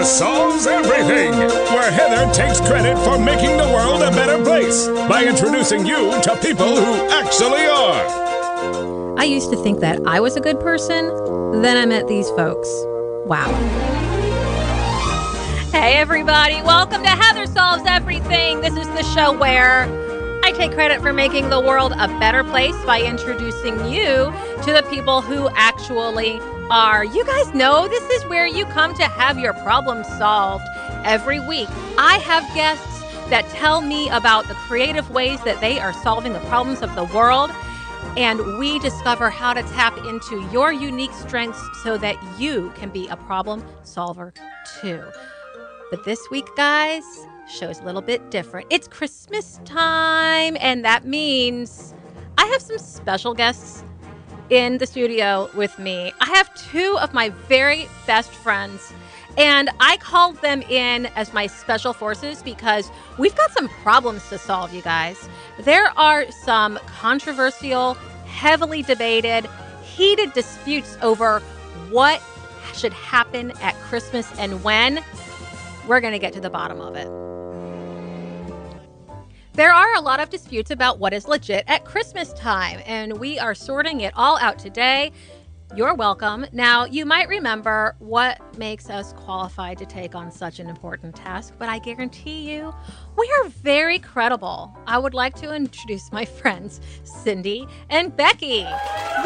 Heather Solves Everything, where Heather takes credit for making the world a better place by introducing you to people who actually are. I used to think that I was a good person. Then I met these folks. Wow. Hey, everybody. Welcome to Heather Solves Everything. This is the show where I take credit for making the world a better place by introducing you to the people who actually are. You guys know this is where you come to have your problems solved. Every week, I have guests that tell me about the creative ways that they are solving the problems of the world. And we discover how to tap into your unique strengths so that you can be a problem solver too. But this week, guys, show's a little bit different. It's Christmas time, and that means I have some special guests in the studio with me. I have two of my very best friends, and I called them in as my special forces because we've got some problems to solve, you guys. There are some controversial, heavily debated, heated disputes over what should happen at Christmas and when. We're going to get to the bottom of it. There are a lot of disputes about what is legit at Christmas time, and we are sorting it all out today. You're welcome. Now, you might remember what makes us qualified to take on such an important task, but I guarantee you we are very credible. I would like to introduce my friends, Cindy and Becky.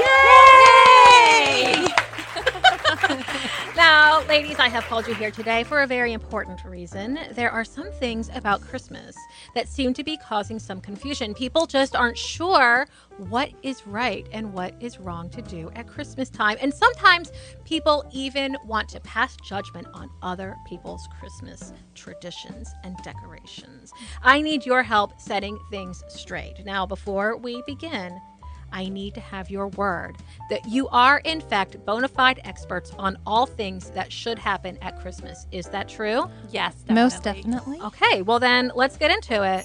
Yay! now, ladies, I have called you here today for a very important reason. There are some things about Christmas that seem to be causing some confusion. People just aren't sure what is right and what is wrong to do at Christmas time. And sometimes people even want to pass judgment on other people's Christmas traditions and decorations. I need your help setting things straight. Now, before we begin, I need to have your word that you are, in fact, bona fide experts on all things that should happen at Christmas. Is that true? Yes, definitely. Most definitely. Okay, well, then let's get into it.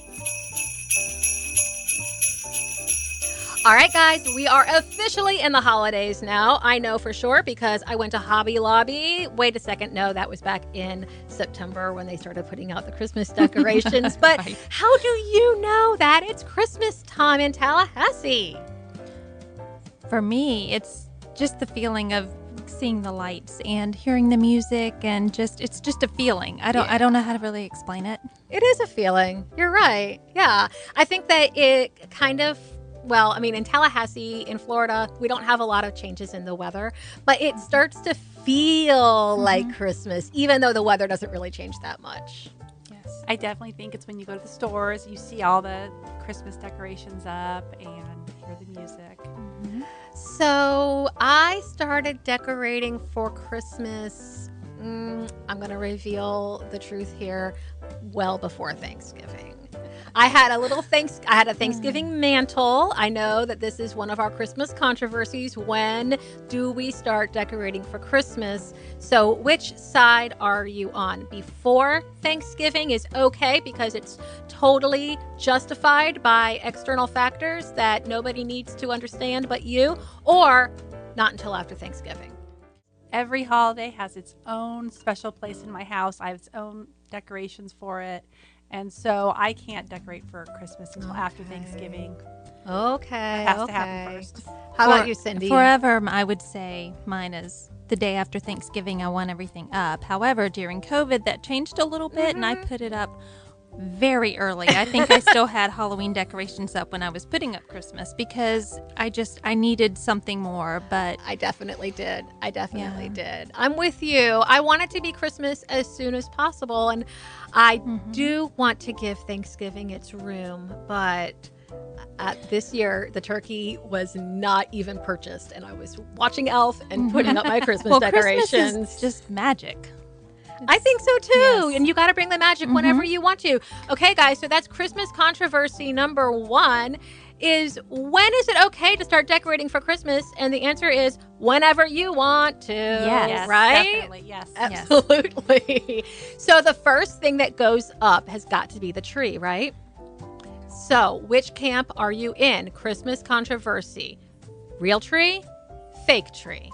All right, guys, we are officially in the holidays now. I know for sure because I went to Hobby Lobby. Wait a second. No, that was back in September when they started putting out the Christmas decorations. but Right. how do you know that it's Christmas time in Tallahassee? For me, it's just the feeling of seeing the lights and hearing the music and just it's just a feeling. I don't Yeah. I don't know how to really explain it. It is a feeling. You're right. Yeah. I think that it kind of, well, I mean, in Tallahassee, in Florida, we don't have a lot of changes in the weather, but it starts to feel mm-hmm. like Christmas, even though the weather doesn't really change that much. Yes. I definitely think it's when you go to the stores, you see all the Christmas decorations up and hear the music. So I started decorating for Christmas. Mm, I'm going to reveal the truth here well before Thanksgiving. I had a little thanks I had a mm. Thanksgiving mantle. I know that this is one of our Christmas controversies. When do we start decorating for Christmas? So, which side are you on? Before Thanksgiving is okay because it's totally justified by external factors that nobody needs to understand but you, or not until after Thanksgiving. Every holiday has its own special place in my house. I have its own decorations for it. And so I can't decorate for Christmas until after Thanksgiving. Okay. It has okay. to happen first. How For- about you, Cindy? Forever, I would say mine is the day after Thanksgiving. I want everything up. However, during COVID, that changed a little bit, and I Mm-hmm. put it up very early. I think I still had Halloween decorations up when I was putting up Christmas because I just I needed something more. But I definitely did. I definitely Yeah. did. I'm with you. I want it to be Christmas as soon as possible. And I mm-hmm. do want to give Thanksgiving its room, but at this year, the turkey was not even purchased. And I was watching Elf and putting up my Christmas well, decorations. Christmas is just magic. I think so too. Yes. And you got to bring the magic mm-hmm. whenever you want to. Okay, guys, so that's Christmas controversy number one is when is it okay to start decorating for Christmas? And the answer is whenever you want to. Yes, right? Definitely, yes. Yes. Absolutely. so the first thing that goes up has got to be the tree, right? So, which camp are you in? Christmas controversy. Real tree, fake tree.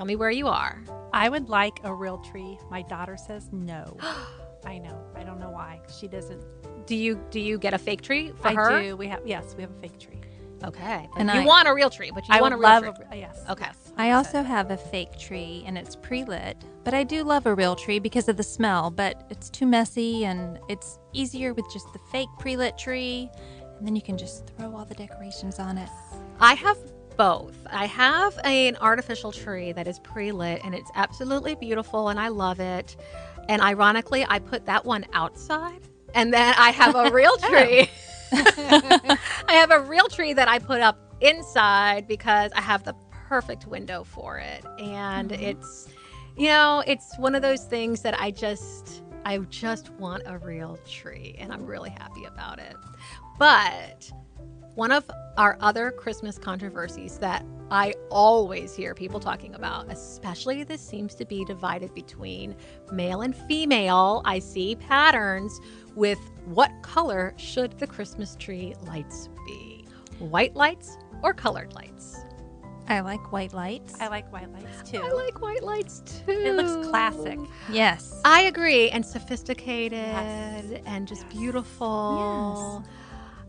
Tell me where you are. I would like a real tree. My daughter says no. I know. I don't know why. She doesn't. Do you do you get a fake tree for I her? do. We have yes, we have a fake tree. Okay. And you I- want a real tree, but you I want would a real love tree. a yes. Okay. yes, I 100%. also have a fake tree and it's pre lit, but I do love a real tree because of the smell, but it's too messy and it's easier with just the fake pre lit tree. And then you can just throw all the decorations on it. I have both. I have an artificial tree that is pre-lit and it's absolutely beautiful and I love it. And ironically, I put that one outside. And then I have a real oh. tree. I have a real tree that I put up inside because I have the perfect window for it. And mm-hmm. it's you know, it's one of those things that I just I just want a real tree and I'm really happy about it. But one of our other Christmas controversies that I always hear people talking about, especially this seems to be divided between male and female. I see patterns with what color should the Christmas tree lights be? White lights or colored lights? I like white lights. I like white lights too. I like white lights too. it looks classic. yes. I agree, and sophisticated Yes. and just Yes. beautiful. Yes.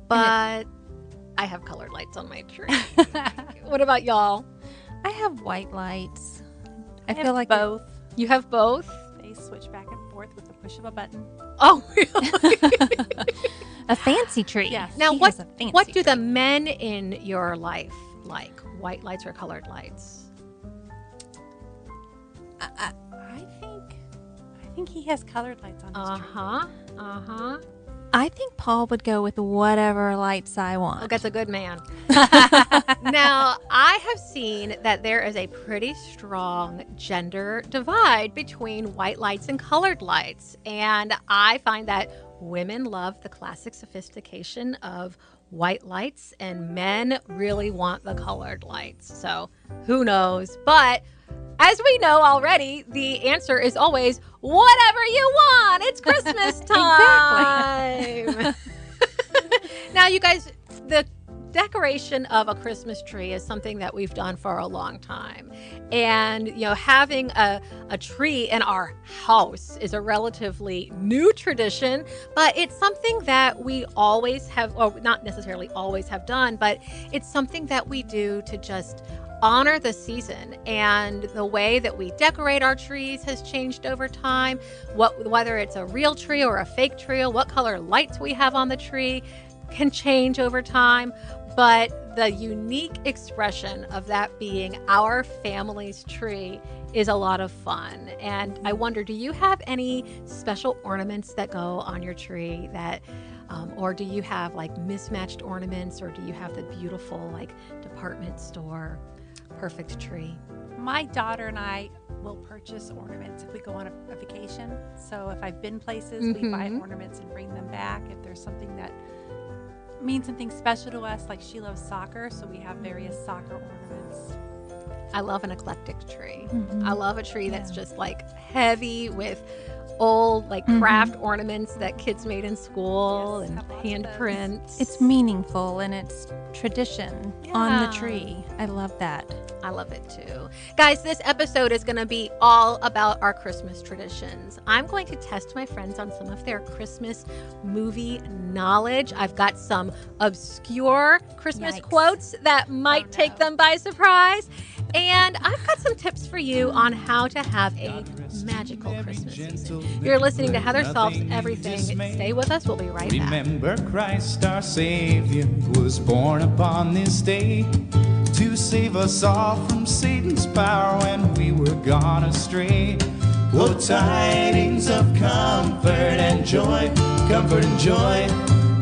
But I have colored lights on my tree. what about y'all? I have white lights. I, I feel have like both. You have both? They switch back and forth with the push of a button. Oh, really? a fancy tree. Yes. now, He what has a fancy what do tree. the men in your life like? White lights or colored lights? I think, I think he has colored lights on his Uh tree. huh. Uh huh. I think Paul would go with whatever lights I want. Look, that's a good man. now, I have seen that there is a pretty strong gender divide between white lights and colored lights. And I find that women love the classic sophistication of white lights, and men really want the colored lights. So, who knows? But as we know already, the answer is always whatever you want. It's Christmas time. now, you guys, the decoration of a Christmas tree is something that we've done for a long time. And, you know, having a, a tree in our house is a relatively new tradition, but it's something that we always have, or not necessarily always have done, but it's something that we do to just honor the season and the way that we decorate our trees has changed over time. What whether it's a real tree or a fake tree what color lights we have on the tree can change over time. But the unique expression of that being our family's tree is a lot of fun. And i wonder do you have any special ornaments that go on your tree that um, or do you have like mismatched ornaments or do you have the beautiful like department store perfect tree My daughter and I will purchase ornaments if we go on a, a vacation. So if I've been places, we buy Mhm. ornaments and bring them back. If there's something that means something special to us, like she loves soccer, so we have various soccer ornaments. i love an eclectic tree Mhm. I love a tree that's just like heavy with old like Mhm. craft ornaments that kids made in school Yes, and have lots of those. handprints. It's meaningful and it's tradition on the tree. I love that. I love it too. Guys, this episode is going to be all about our Christmas traditions. I'm going to test my friends on some of their Christmas movie knowledge. I've got some obscure Christmas Yikes. quotes that might Oh, take them by surprise. And I've got some tips for you on how to have a magical Christmas season. You're listening to Heather Solves Everything. Stay with us. We'll be right back. Remember Christ our Savior was born upon this day to save us all from Satan's power when we were gone astray. Oh, tidings of comfort and joy, comfort and joy.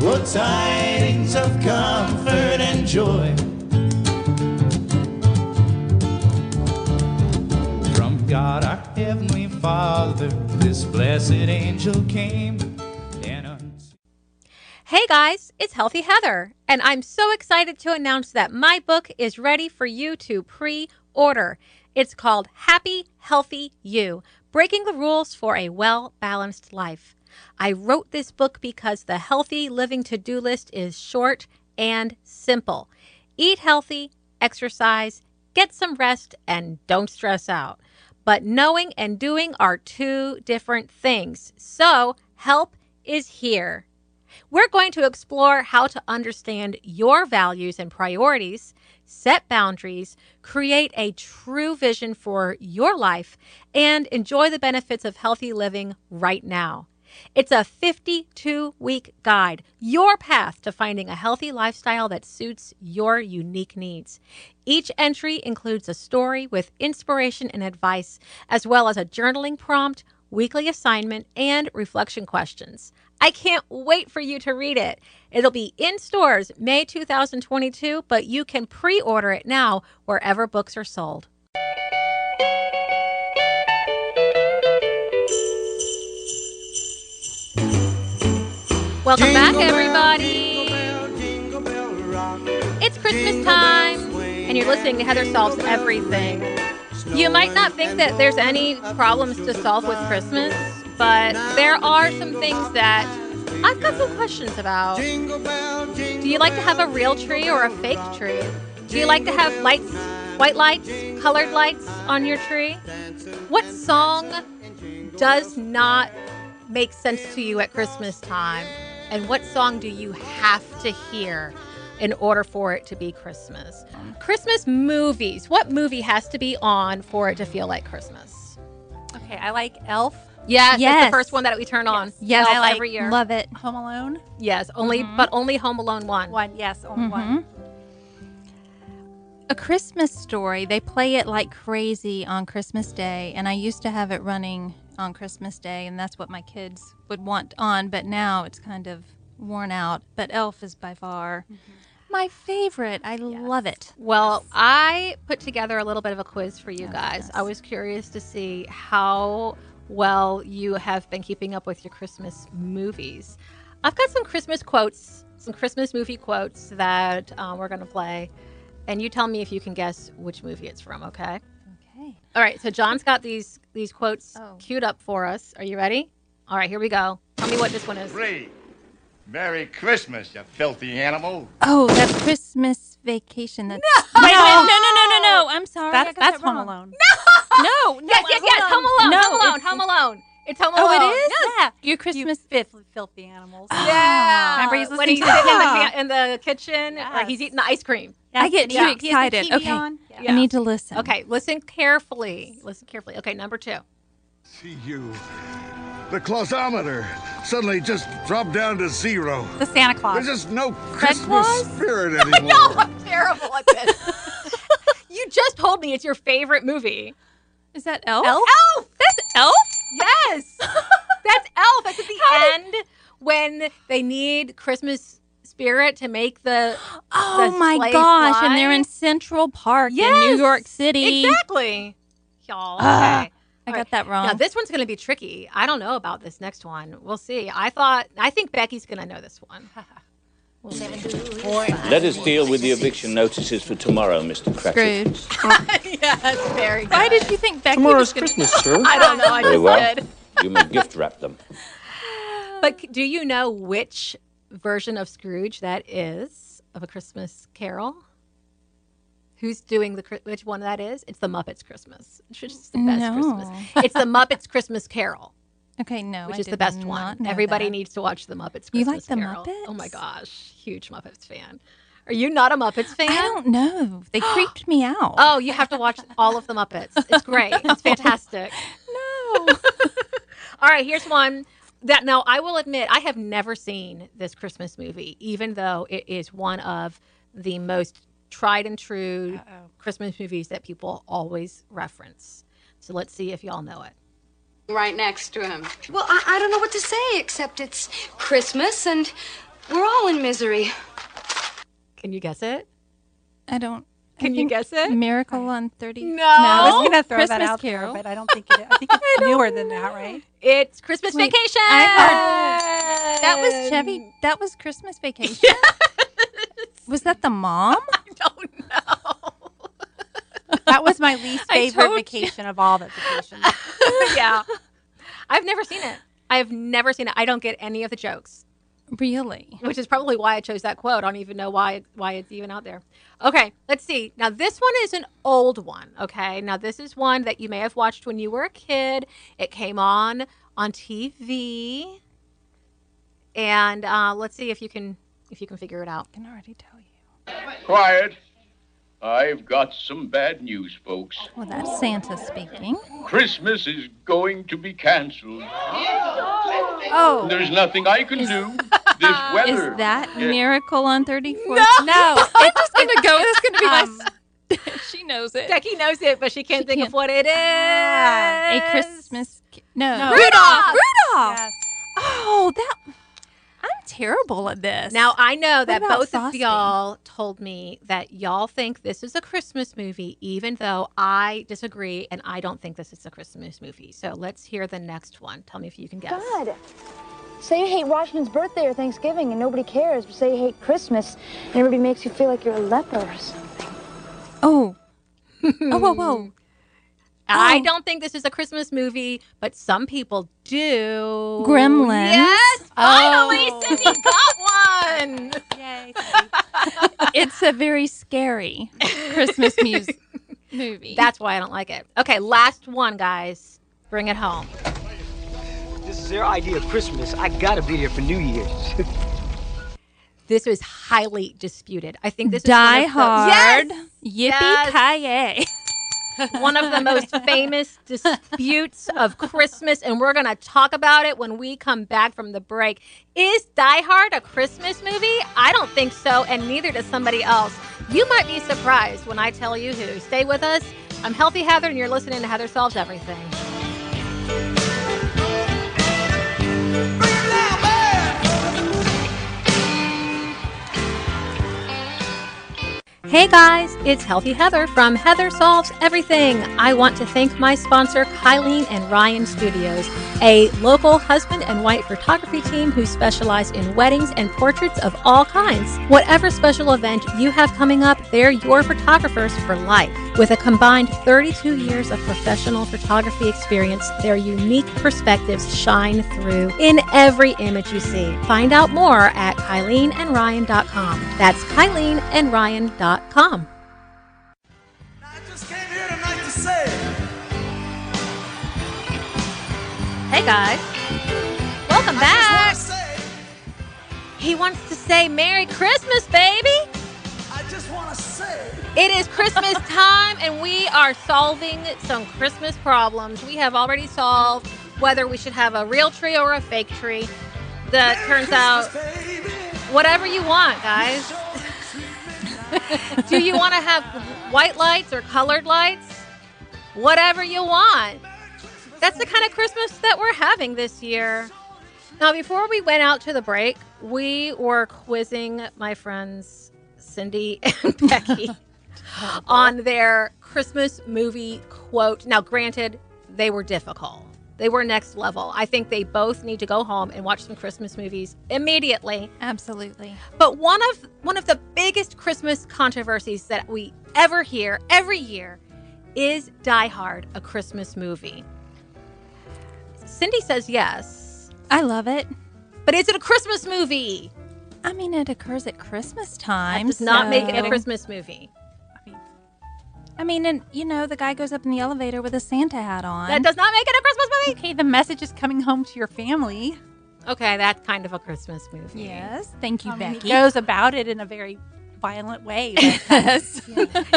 Oh, tidings of comfort and joy. From God our Heavenly Father, this blessed angel came Hey guys, it's Healthy Heather, and I'm so excited to announce that my book is ready for you to pre order. It's called Happy Healthy You Breaking the Rules for a Well Balanced Life. I wrote this book because the healthy living to do list is short and simple. Eat healthy, exercise, get some rest, and don't stress out. But knowing and doing are two different things. So, help is here. We're going to explore how to understand your values and priorities, set boundaries, create a true vision for your life, and enjoy the benefits of healthy living right now. It's a 52 week guide, your path to finding a healthy lifestyle that suits your unique needs. Each entry includes a story with inspiration and advice, as well as a journaling prompt, weekly assignment, and reflection questions. I can't wait for you to read it. It'll be in stores May 2022, but you can pre order it now wherever books are sold. Welcome back, everybody. It's Christmas time, and you're listening to Heather Solves Everything. You might not think that there's any problems to solve with Christmas, but there are some things that I've got some questions about. Do you like to have a real tree or a fake tree? Do you like to have lights, white lights, colored lights on your tree? What song does not make sense to you at Christmas time? And what song do you have to hear in order for it to be Christmas? Christmas movies. What movie has to be on for it to feel like Christmas? Okay, I like Elf, Yes, it's Yes. the first one that we turn on. Yes, Elf I like, every year. love it. Home Alone. Yes, only but only Home Alone one. One, yes, only Mm-hmm. one. A Christmas story. They play it like crazy on Christmas Day, and I used to have it running on Christmas Day, and that's what my kids would want on. But now it's kind of worn out. But Elf is by far my favorite. I love it. Well, I put together a little bit of a quiz for you guys. I was curious to see how well you have been keeping up with your Christmas movies. I've got some Christmas quotes, some Christmas movie quotes that um, we're going to play, and you tell me if you can guess which movie it's from. Okay. Okay. All right. So John's got these these quotes Oh. queued up for us. Are you ready? All right. Here we go. Tell me what this one is. Free. Merry Christmas, you filthy animal. Oh, that's Christmas Vacation. That's no. Wait a. No, no, no, no, no. I'm sorry. I that's that Home. Alone. No, no. Yes, yes, yes. Home Alone. No, Home Alone. it's- Home Alone. It's Home Alone. Oh, it is. Yes. Your Christmas. Fifth filthy animals. Yeah. Remember he's when he's to sitting in the, the- in the kitchen, like he's eating the ice cream. I get and too he- he has the excited. TV Okay. on. Yeah. I need to listen. Okay, listen carefully. Listen carefully. Okay, number two. See you. The clausometer suddenly just dropped down to zero. The Santa Claus. There's just no Christmas spirit anymore. No, I'm terrible at this. you just told me it's your favorite movie. Is that Elf? Elf? Elf? That's Elf? Yes. That's Elf. That's at the end when they need Christmas spirit to make the. Oh the my sleigh gosh! fly. And they're in Central Park in New York City. Exactly. Y'all. Ah, Okay. I All got that wrong. Now this one's going to be tricky. I don't know about this next one. We'll see. I thought I think Becky's going to know this one. We'll. Let us deal with the eviction notices for tomorrow, Mr. Cratchit. Scrooge. yes, very good. Why did you think Becky Tomorrow's was gonna... Christmas, sir. I don't know. I Very just well. did. You may gift wrap them. But do you know which version of Scrooge that is of a Christmas Carol? Who's doing the which one that is? It's the Muppets Christmas, which is the best No. Christmas. It's the Muppets Christmas Carol, Okay, no, which I is the best one. Everybody that. needs to watch the Muppets Christmas You like the Carol. Oh my gosh, huge Muppets fan. Are you not a Muppets fan? I don't know. They creeped me out. Oh, you have to watch all of the Muppets. It's great. It's fantastic. no. All right, here's one that now I will admit I have never seen this Christmas movie, even though it is one of the most tried and true Christmas movies that people always reference. So let's see if y'all know it. right next to him. Well, I, I don't know what to say except it's Christmas and we're all in misery. Can you guess it? I don't. I Can you guess it? Miracle on 30. No. I was gonna throw Christmas that out Carol. there, but I don't think it. I think it's newer than that, right? It's Christmas Wait, Vacation. I heard That was Chevy. That was Christmas Vacation. Was that the mom? I don't know. That was my least favorite told you. vacation of all the vacations. yeah. I've never seen it. I have never seen it. I don't get any of the jokes. Really? which is probably why I chose that quote. I don't even know why it, why it's even out there. Okay, let's see. Now this one is an old one. Okay, now this is one that you may have watched when you were a kid. It came on on TV, and uh, let's see if you can if you can figure it out. I can already tell you. Quiet. I've got some bad news, folks. Well, that's Santa speaking. Christmas is going to be canceled. Oh, There's nothing I can do. This weather. Is that Yeah. Miracle on 34th? no. I'm just going to go. It's going to be my. Um, s- she knows it. Becky knows it, but she can't She think of can't. what it is. A Christmas. ki- No. No. Rudolph. Rudolph. Yes. Oh, that. I'm terrible at this. Now I know that both Frosty? of y'all told me that y'all think this is a Christmas movie, even though I disagree and I don't think this is a Christmas movie. So let's hear the next one. Tell me if you can guess. God. Say you hate Washington's birthday or Thanksgiving and nobody cares, but say you hate Christmas and everybody makes you feel like you're a leper or something. Oh. oh, whoa, whoa. I Oh. don't think this is a Christmas movie, but some people do. Gremlins? Yes, finally, Oh. Cindy got one. Yay. It's a very scary Christmas music movie. That's why I don't like it. Okay, last one, guys. Bring it home. This is their idea of Christmas. I gotta be there for New Year's. This was highly disputed. I think this is Die one of the- Hard. Yes! Yippee ki one of the most famous disputes of Christmas, and we're going to talk about it when we come back from the break. Is Die Hard a Christmas movie? I don't think so, and neither does somebody else. You might be surprised when I tell you who. Stay with us. I'm Healthy Heather, and you're listening to Heather Solves Everything. Bye. Hey guys, it's Healthy Heather from Heather Solves Everything. I want to thank my sponsor, Kylene and Ryan Studios, a local husband and wife photography team who specialize in weddings and portraits of all kinds. Whatever special event you have coming up, they're your photographers for life. With a combined 32 years of professional photography experience, their unique perspectives shine through in every image you see. Find out more at KyleenandRyan.com. That's KyleenandRyan.com. Hey guys, welcome back. He wants to say Merry Christmas, baby. I just want to say. It is Christmas time, and we are solving some Christmas problems. We have already solved whether we should have a real tree or a fake tree. That turns out whatever you want, guys. Do you want to have white lights or colored lights? Whatever you want. That's the kind of Christmas that we're having this year. Now, before we went out to the break, we were quizzing my friends Cindy and Becky on their Christmas movie quote. Now, granted, they were difficult. They were next level. I think they both need to go home and watch some Christmas movies immediately. Absolutely. But one of one of the biggest Christmas controversies that we ever hear every year is Die Hard a Christmas movie? Cindy says yes. I love it. But is it a Christmas movie? I mean, it occurs at Christmas time. That does not make it a Christmas movie. I mean, and you know, the guy goes up in the elevator with a Santa hat on. That does not make it a Christmas movie. Okay, the message is coming home to your family. Okay, that's kind of a Christmas movie. Yes, thank you, um, I mean, Becky. He goes about it in a very violent way. but Yes.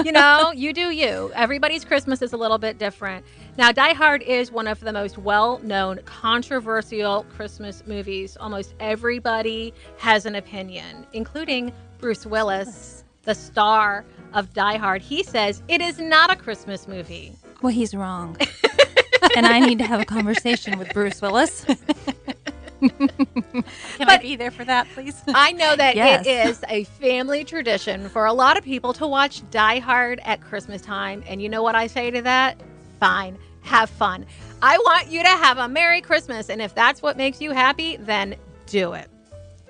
you know, you do you. Everybody's Christmas is a little bit different. Now, Die Hard is one of the most well known, controversial Christmas movies. Almost everybody has an opinion, including Bruce Willis, the star of Die Hard. He says it is not a Christmas movie. Well, he's wrong. and I need to have a conversation with Bruce Willis. Can I be there for that, please? I know that Yes. it is a family tradition for a lot of people to watch Die Hard at Christmas time. And you know what I say to that? Fine, have fun. I want you to have a Merry Christmas. And if that's what makes you happy, then do it.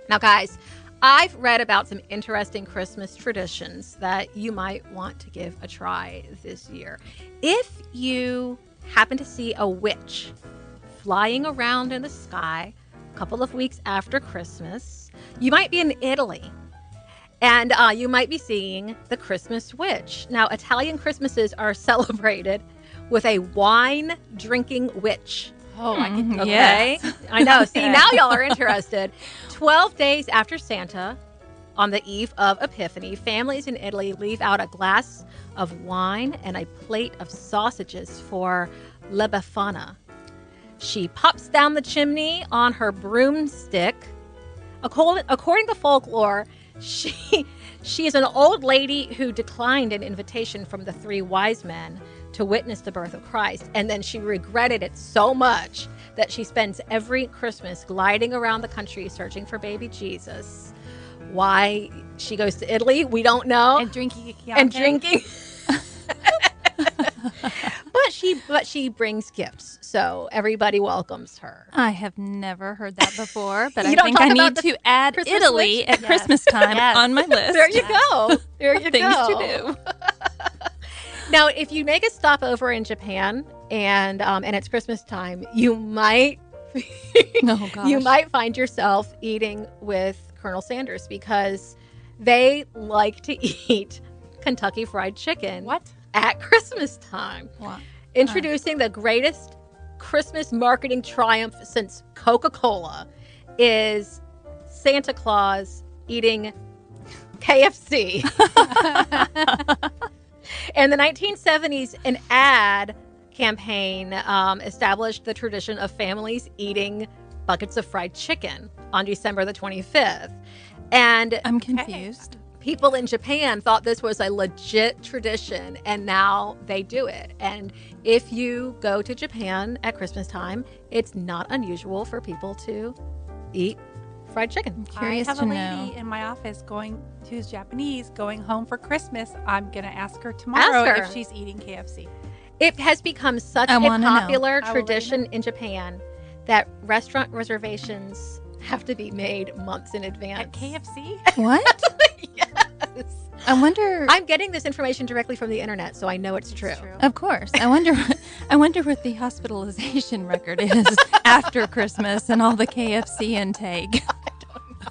Now, guys, I've read about some interesting Christmas traditions that you might want to give a try this year. If you happen to see a witch flying around in the sky a couple of weeks after Christmas, You might be in Italy. And uh, you might be seeing the Christmas witch. Now, Italian Christmases are celebrated with a wine drinking witch. Oh, I can. Hmm, okay. I know. See, now y'all are interested. 12 days after Santa, on the eve of Epiphany, families in Italy leave out a glass of wine and a plate of sausages for La Befana. She pops down the chimney on her broomstick. According, according to folklore, she she is an old lady who declined an invitation from the three wise men to witness the birth of Christ, and then she regretted it so much that she spends every Christmas gliding around the country searching for baby Jesus. Why she goes to Italy, we don't know. And drinking a and Chianti. drinking. but she but she brings gifts, so everybody welcomes her. I have never heard that before, but I think I need to add Christmas Italy witch? at Yes. Christmas time Yes. on my list. There you go. There you Things go. to do. Now, if you make a stopover in Japan and um, and it's Christmas time, you might Oh, you might find yourself eating with Colonel Sanders because they like to eat Kentucky Fried Chicken. What? At Christmas time. Wow. Introducing the greatest Christmas marketing triumph since Coca Cola is Santa Claus eating KFC. In the 1970s, an ad campaign um, established the tradition of families eating buckets of fried chicken on December the 25th. And I'm confused. people in Japan thought this was a legit tradition, and now they do it. And if you go to Japan at Christmas time, it's not unusual for people to eat fried chicken. Curious I have to a lady know. in my office going who's Japanese, going home for Christmas. I'm gonna ask her tomorrow her. if she's eating KFC. It has become such I a wanna know. popular I will let you tradition in Japan that restaurant reservations have to be made months in advance. At KFC? What? yes. I wonder. I'm getting this information directly from the internet, so I know it's, true. Of course. I wonder I wonder what the hospitalization record is after Christmas and all the KFC intake.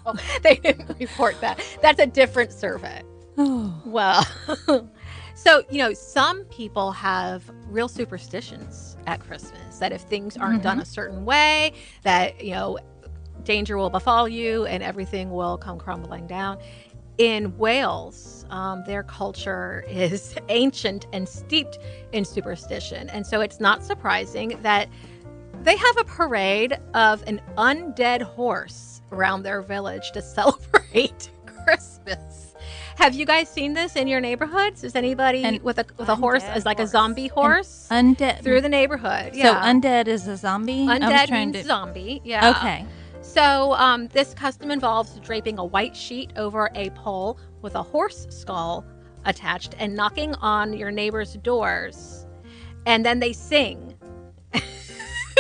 Oh, they didn't report that. That's a different survey. Oh. Well, so, you know, some people have real superstitions at Christmas that if things aren't done mm-hmm. a certain way, that, you know, danger will befall you and everything will come crumbling down. In Wales, um, their culture is ancient and steeped in superstition. And so it's not surprising that they have a parade of an undead horse around their village to celebrate Christmas. Have you guys seen this in your neighborhoods? Is anybody An with a with a horse as like a zombie horse Undead. through the neighborhood? So undead is a zombie. Undead means to. zombie. Yeah. Okay. So um, this custom involves draping a white sheet over a pole with a horse skull attached and knocking on your neighbor's doors, and then they sing.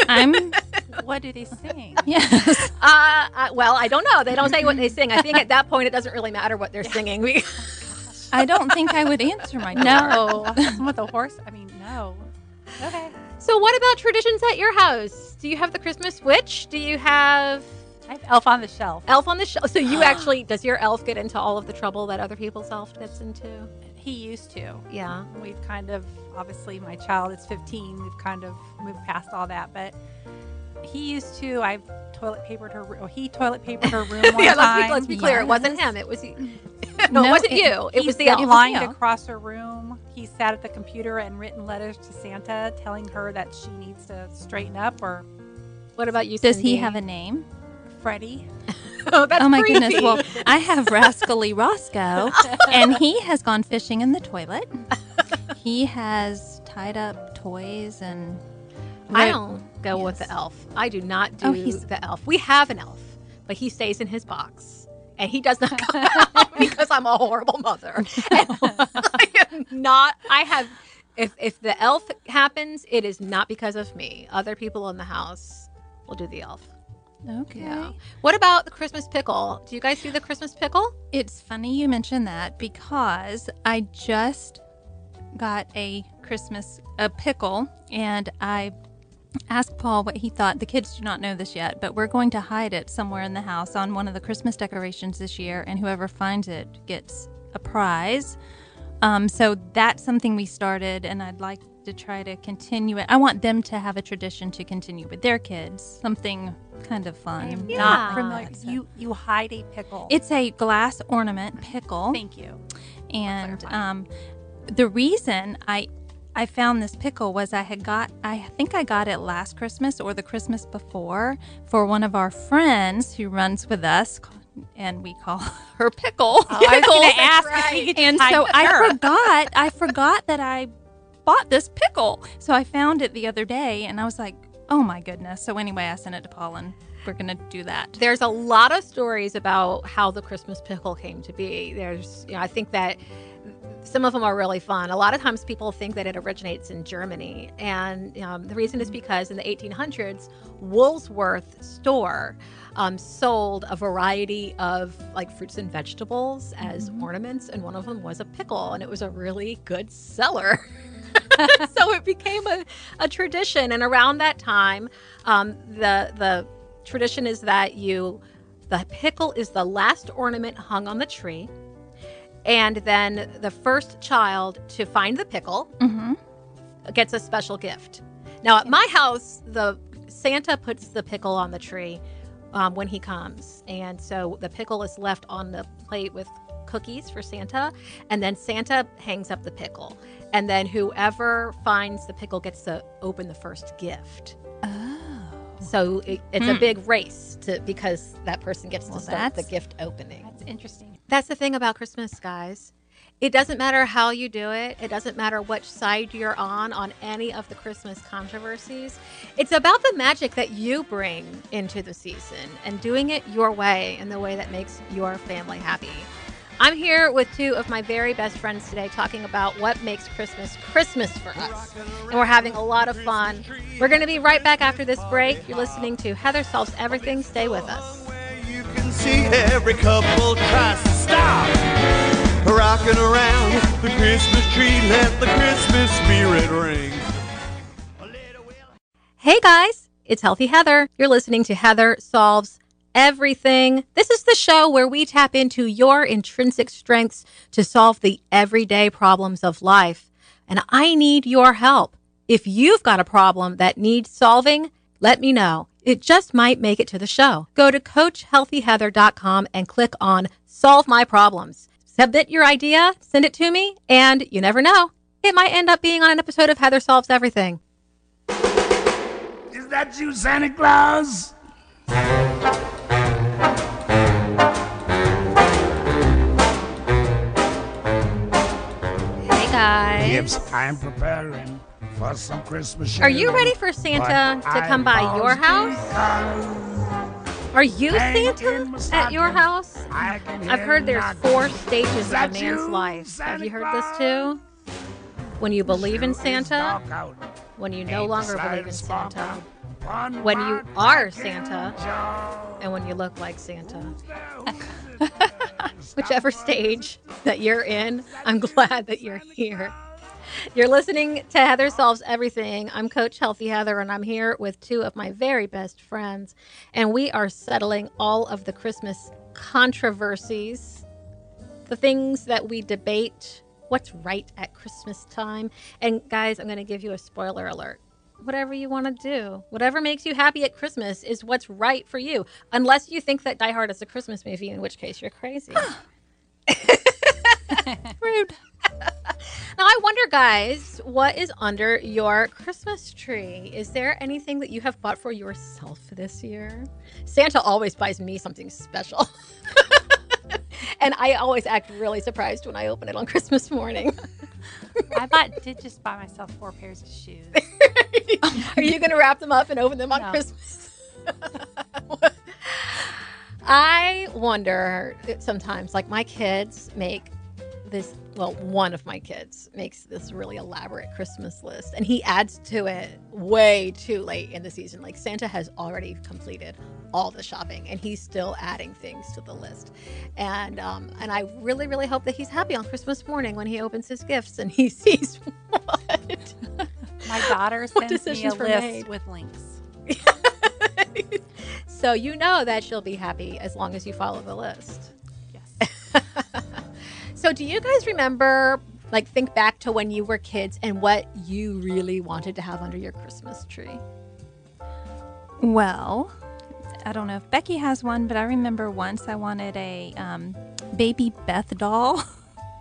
I'm. What do they sing? Yes. Uh, uh, well, I don't know. They don't say what they sing. I think at that point it doesn't really matter what they're singing. We- I don't think I would answer my door. No. With a horse? I mean, no. Okay. so, what about traditions at your house? Do you have the Christmas witch? Do you have I have Elf on the Shelf. elf on the shelf? So you actually does your elf get into all of the trouble that other people's elf gets into? He used to. Yeah. We've kind of, obviously, my child is 15. We've kind of moved past all that. But he used to. I've toilet papered her. Oh, he toilet papered her room one yeah. Let's time. be, let's be clear. It wasn't him. It was you. no, No, it wasn't it- you. It was the elf. lined across her room. He sat at the computer and written letters to Santa, telling her that she needs to straighten up. Or What about you? Does he have a name? Freddie. oh, that's oh my creepy. goodness. Well, I have Rascally Roscoe, and he has gone fishing in the toilet. He has tied up toys and. I don't go with the elf. I do not oh, do Oh, he's- the elf. We have an elf, but he stays in his box. And he does not come out because I'm a horrible mother. And I am not I have if if the elf happens, it is not because of me. Other people in the house will do the elf. Okay. Yeah. What about the Christmas pickle? Do you guys do the Christmas pickle? It's funny you mentioned that because I just got a Christmas a pickle and I asked Paul what he thought. The kids do not know this yet, but we're going to hide it somewhere in the house on one of the Christmas decorations this year, and whoever finds it gets a prize. Um, so that's something we started, and I'd like to try to continue it. I want them to have a tradition to continue with their kids, something kind of fun. I'm not familiar. You you hide a pickle. It's a glass ornament pickle. Thank you. And um, the reason I I found this pickle was I had got I think I got it last Christmas or the Christmas before for one of our friends who runs with us and we call her pickle. Oh, I was going to ask. right. if you could and so I her. forgot I forgot that I bought this pickle. So I found it the other day and I was like, "Oh my goodness." So anyway, I sent it to Paul and we're going to do that. There's a lot of stories about how the Christmas pickle came to be. There's, you know, I think that some of them are really fun. A lot of times people think that it originates in Germany. And um, the reason is because in the 1800s, Woolsworth store um, sold a variety of like fruits and vegetables as ornaments. And one of them was a pickle. And it was a really good seller. so it became a, a tradition. And around that time, um, the, the tradition is that you, the pickle is the last ornament hung on the tree and then the first child to find the pickle Mhm. gets a special gift. Now, at my house, the Santa puts the pickle on the tree um, when he comes, and so the pickle is left on the plate with cookies for Santa, and then Santa hangs up the pickle, and then whoever finds the pickle gets to open the first gift. Oh. So it, it's a Hmm. big race to because that person gets Well, to start the gift opening. That's interesting. That's the thing about Christmas, guys. It doesn't matter how you do it. It doesn't matter which side you're on on any of the Christmas controversies. It's about the magic that you bring into the season and doing it your way and the way that makes your family happy. I'm here with two of my very best friends today talking about what makes Christmas Christmas for us. And we're having a lot of fun. We're going to be right back after this break. You're listening to Heather Solves Everything. Stay with us. You can See every couple tries to stop rocking around the Christmas tree. Let the Christmas spirit ring. Hey guys, it's Healthy Heather. You're listening to Heather Solves Everything. This is the show where we tap into your intrinsic strengths to solve the everyday problems of life. And I need your help. If you've got a problem that needs solving, let me know. It just might make it to the show. Go to coachhealthyheather.com and click on Solve My Problems. Submit your idea, send it to me, and you never know. It might end up being on an episode of Heather Solves Everything. Is that you, Santa Claus? Guys. I'm preparing for some Christmas. Are you ready for Santa but to come by your house? Are you Santa at your house? I I've heard there's four stages of a man's you, life. Have you heard this too? When you believe in Santa, when you no longer believe in Santa, when you are Santa, and when you look like Santa. Whichever stage that you're in, I'm glad that you're here. You're listening to Heather Solves Everything. I'm Coach Healthy Heather, and I'm here with two of my very best friends. And we are settling all of the Christmas controversies, the things that we debate, what's right at Christmas time. And guys, I'm going to give you a spoiler alert. Whatever you want to do, whatever makes you happy at Christmas is what's right for you. Unless you think that Die Hard is a Christmas movie, in which case you're crazy. Rude. Now, I wonder, guys, what is under your Christmas tree? Is there anything that you have bought for yourself this year? Santa always buys me something special. and I always act really surprised when I open it on Christmas morning. I bought did just buy myself four pairs of shoes. Are you going to wrap them up and open them on No. Christmas? I wonder sometimes, like my kids make this, well, one of my kids makes this really elaborate Christmas list and he adds to it way too late in the season. Like Santa has already completed all the shopping and he's still adding things to the list. And, um, and I really, really hope that he's happy on Christmas morning when he opens his gifts and he sees what My daughter What sends me a list made? with links. So you know that she'll be happy as long as you follow the list. Yes. So do you guys remember like think back to when you were kids and what you really wanted to have under your Christmas tree? Well, I don't know if Becky has one, but I remember once I wanted a um, baby Beth doll.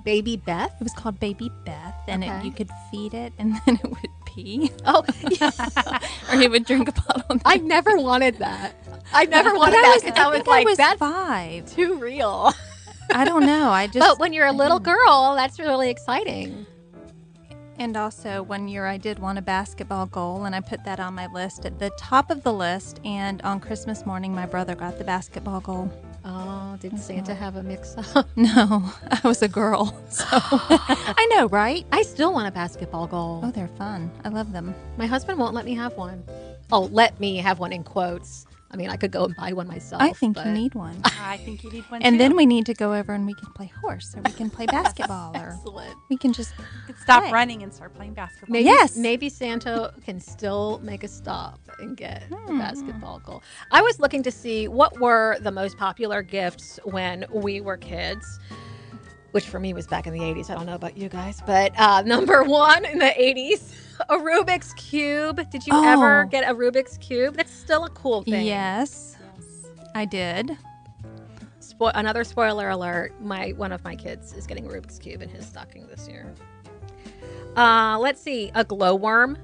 Baby Beth? It was called Baby Beth, and Okay. it, you could feed it, and then it would pee. Oh, or it would drink a bottle. of I never wanted that. I never wanted I that was- because I I was think I was that's five. too real. I don't know. I just. but when you're a little girl, that's really exciting. And also, one year I did want a basketball goal, and I put that on my list at the top of the list. And on Christmas morning, my brother got the basketball goal. Oh, didn't Santa have a mix up? No, I was a girl. So I know, right? I still want a basketball goal. Oh, they're fun. I love them. My husband won't let me have one. Oh, let me have one in quotes. I mean, I could go and buy one myself. I think but- you need one. I think you need one And too. then we need to go over and we can play horse, or we can play basketball, or Excellent. we can just You could stop play. running and start playing basketball. Maybe, Yes. Maybe Santa can still make a stop and get the Hmm. basketball goal. I was looking to see what were the most popular gifts when we were kids, which for me was back in the 80s. I don't know about you guys, but uh, number one in the 80s, a Rubik's Cube. Did you ever Oh. get a Rubik's Cube? That's still a cool thing. Yes, I did. Spo- another spoiler alert: my one of my kids is getting a Rubik's cube in his stocking this year. Uh, let's see, a glowworm.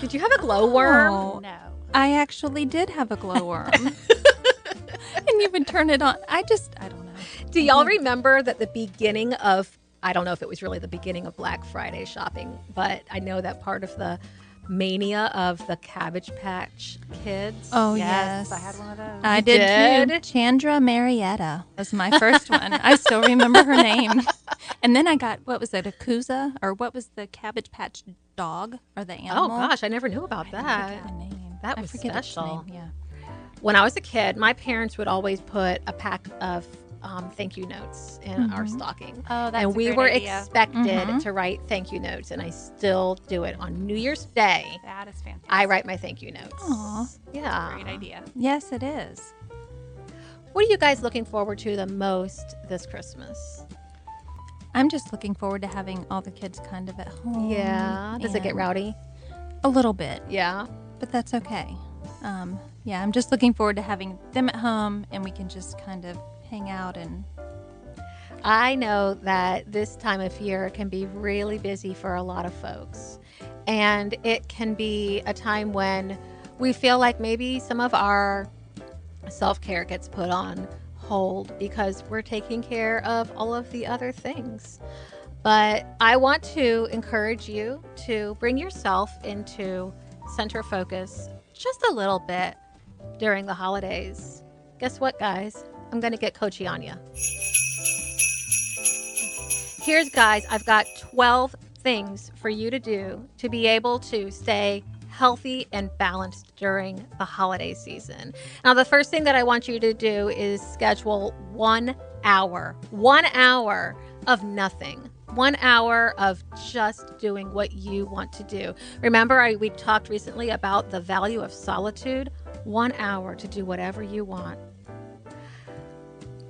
Did you have a glowworm? Oh, No. I actually did have a glowworm. and you would turn it on. I just, I don't know. Do y'all mm-hmm. remember that the beginning of I don't know if it was really the beginning of Black Friday shopping, but I know that part of the mania of the Cabbage Patch Kids. Oh, Yes, yes. I had one of those. I You did, too. Chandra Marietta was my first one. I still remember her name. And then I got, what was it, a Koosa? Or what was the Cabbage Patch dog or the oh, animal? Oh gosh, I never knew about I that. forget the name. That I was forget its special. name, Yeah. When I was a kid, my parents would always put a pack of um, thank you notes in our Mhm. stocking. Oh, that's and a we great were idea. expected Mhm. to write thank you notes, and I still do it on New Year's Day. That is fantastic. I write my thank you notes. Aw. Yeah. Great idea. Yes, it is. What are you guys looking forward to the most this Christmas? I'm just looking forward to having all the kids kind of at home. Yeah. Does it get rowdy? A little bit, Yeah. but that's okay. Um, yeah, I'm just looking forward to having them at home and we can just kind of hang out and I know that this time of year can be really busy for a lot of folks. And it can be a time when we feel like maybe some of our self care gets put on hold because we're taking care of all of the other things. But I want to encourage you to bring yourself into center focus just a little bit during the holidays. Guess what, guys? I'm going to get coachy on you. Here's, guys, I've got 12 things for you to do to be able to stay healthy and balanced during the holiday season. Now, the first thing that I want you to do is schedule one hour, one hour of nothing. One hour of just doing what you want to do. Remember, I, we talked recently about the value of solitude. One hour to do whatever you want.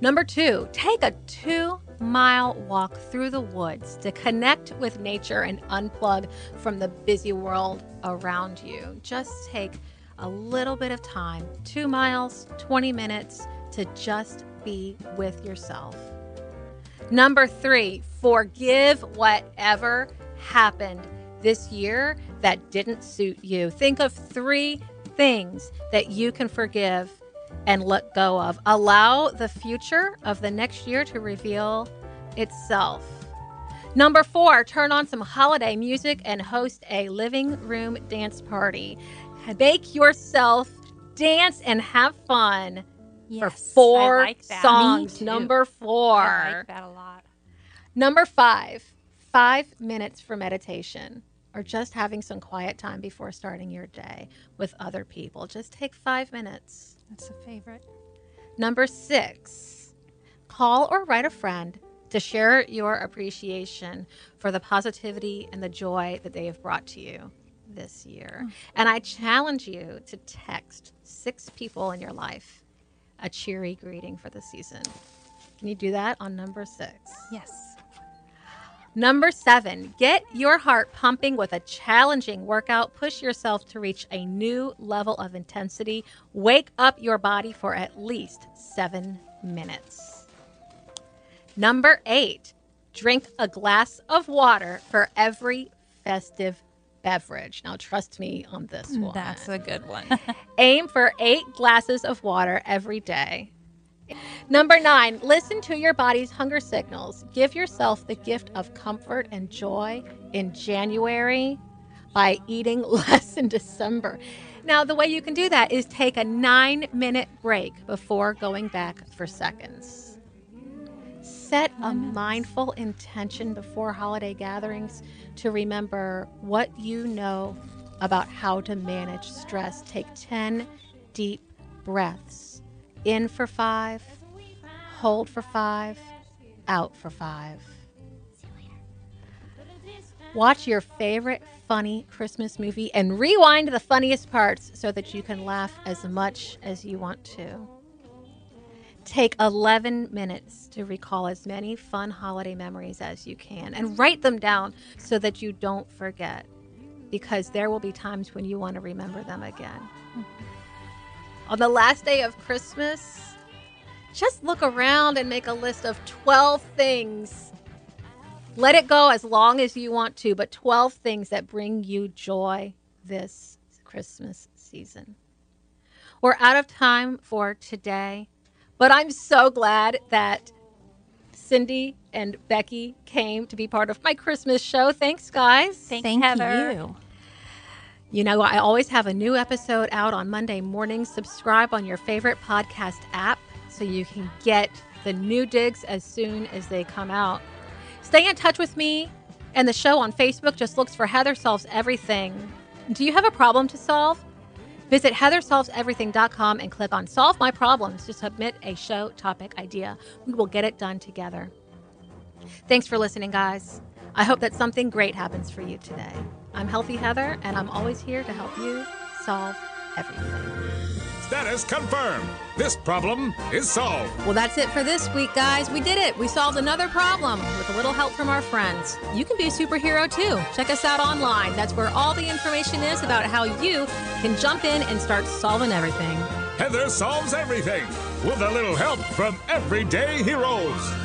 Number two, take a two mile walk through the woods to connect with nature and unplug from the busy world around you. Just take a little bit of time, two miles, 20 minutes, to just be with yourself. Number three, forgive whatever happened this year that didn't suit you. Think of three things that you can forgive and let go of. Allow the future of the next year to reveal itself. Number four, turn on some holiday music and host a living room dance party. Make yourself dance and have fun for four like songs. Number four. I like that a lot. Number five, five minutes for meditation or just having some quiet time before starting your day with other people. Just take five minutes. That's a favorite. Number six, call or write a friend to share your appreciation for the positivity and the joy that they have brought to you this year. Hmm. And I challenge you to text six people in your life a cheery greeting for the season. Can you do that on number six? Yes. Number seven, get your heart pumping with a challenging workout. Push yourself to reach a new level of intensity. Wake up your body for at least seven minutes. Number eight, drink a glass of water for every festive beverage. Now, trust me on this mm, one. That's a good one. Aim for eight glasses of water every day. Number nine, listen to your body's hunger signals. Give yourself the gift of comfort and joy in January by eating less in December. Now, the way you can do that is take a nine minute break before going back for seconds. Set a mindful intention before holiday gatherings to remember what you know about how to manage stress. Take 10 deep breaths in for five, hold for five, out for five. Watch your favorite funny Christmas movie and rewind the funniest parts so that you can laugh as much as you want to. Take 11 minutes to recall as many fun holiday memories as you can and write them down so that you don't forget because there will be times when you want to remember them again. On the last day of Christmas, just look around and make a list of 12 things. Let it go as long as you want to, but 12 things that bring you joy this Christmas season. We're out of time for today, but I'm so glad that Cindy and Becky came to be part of my Christmas show. Thanks, guys. Thank Heather. you. You know, I always have a new episode out on Monday morning. Subscribe on your favorite podcast app so you can get the new digs as soon as they come out. Stay in touch with me and the show on Facebook. Just looks for Heather Solves Everything. Do you have a problem to solve? Visit heathersolveseverything.com and click on Solve My Problems to submit a show topic idea. We will get it done together. Thanks for listening, guys. I hope that something great happens for you today. I'm Healthy Heather, and I'm always here to help you solve everything. Status confirmed. This problem is solved. Well, that's it for this week, guys. We did it. We solved another problem with a little help from our friends. You can be a superhero too. Check us out online. That's where all the information is about how you can jump in and start solving everything. Heather solves everything with a little help from everyday heroes.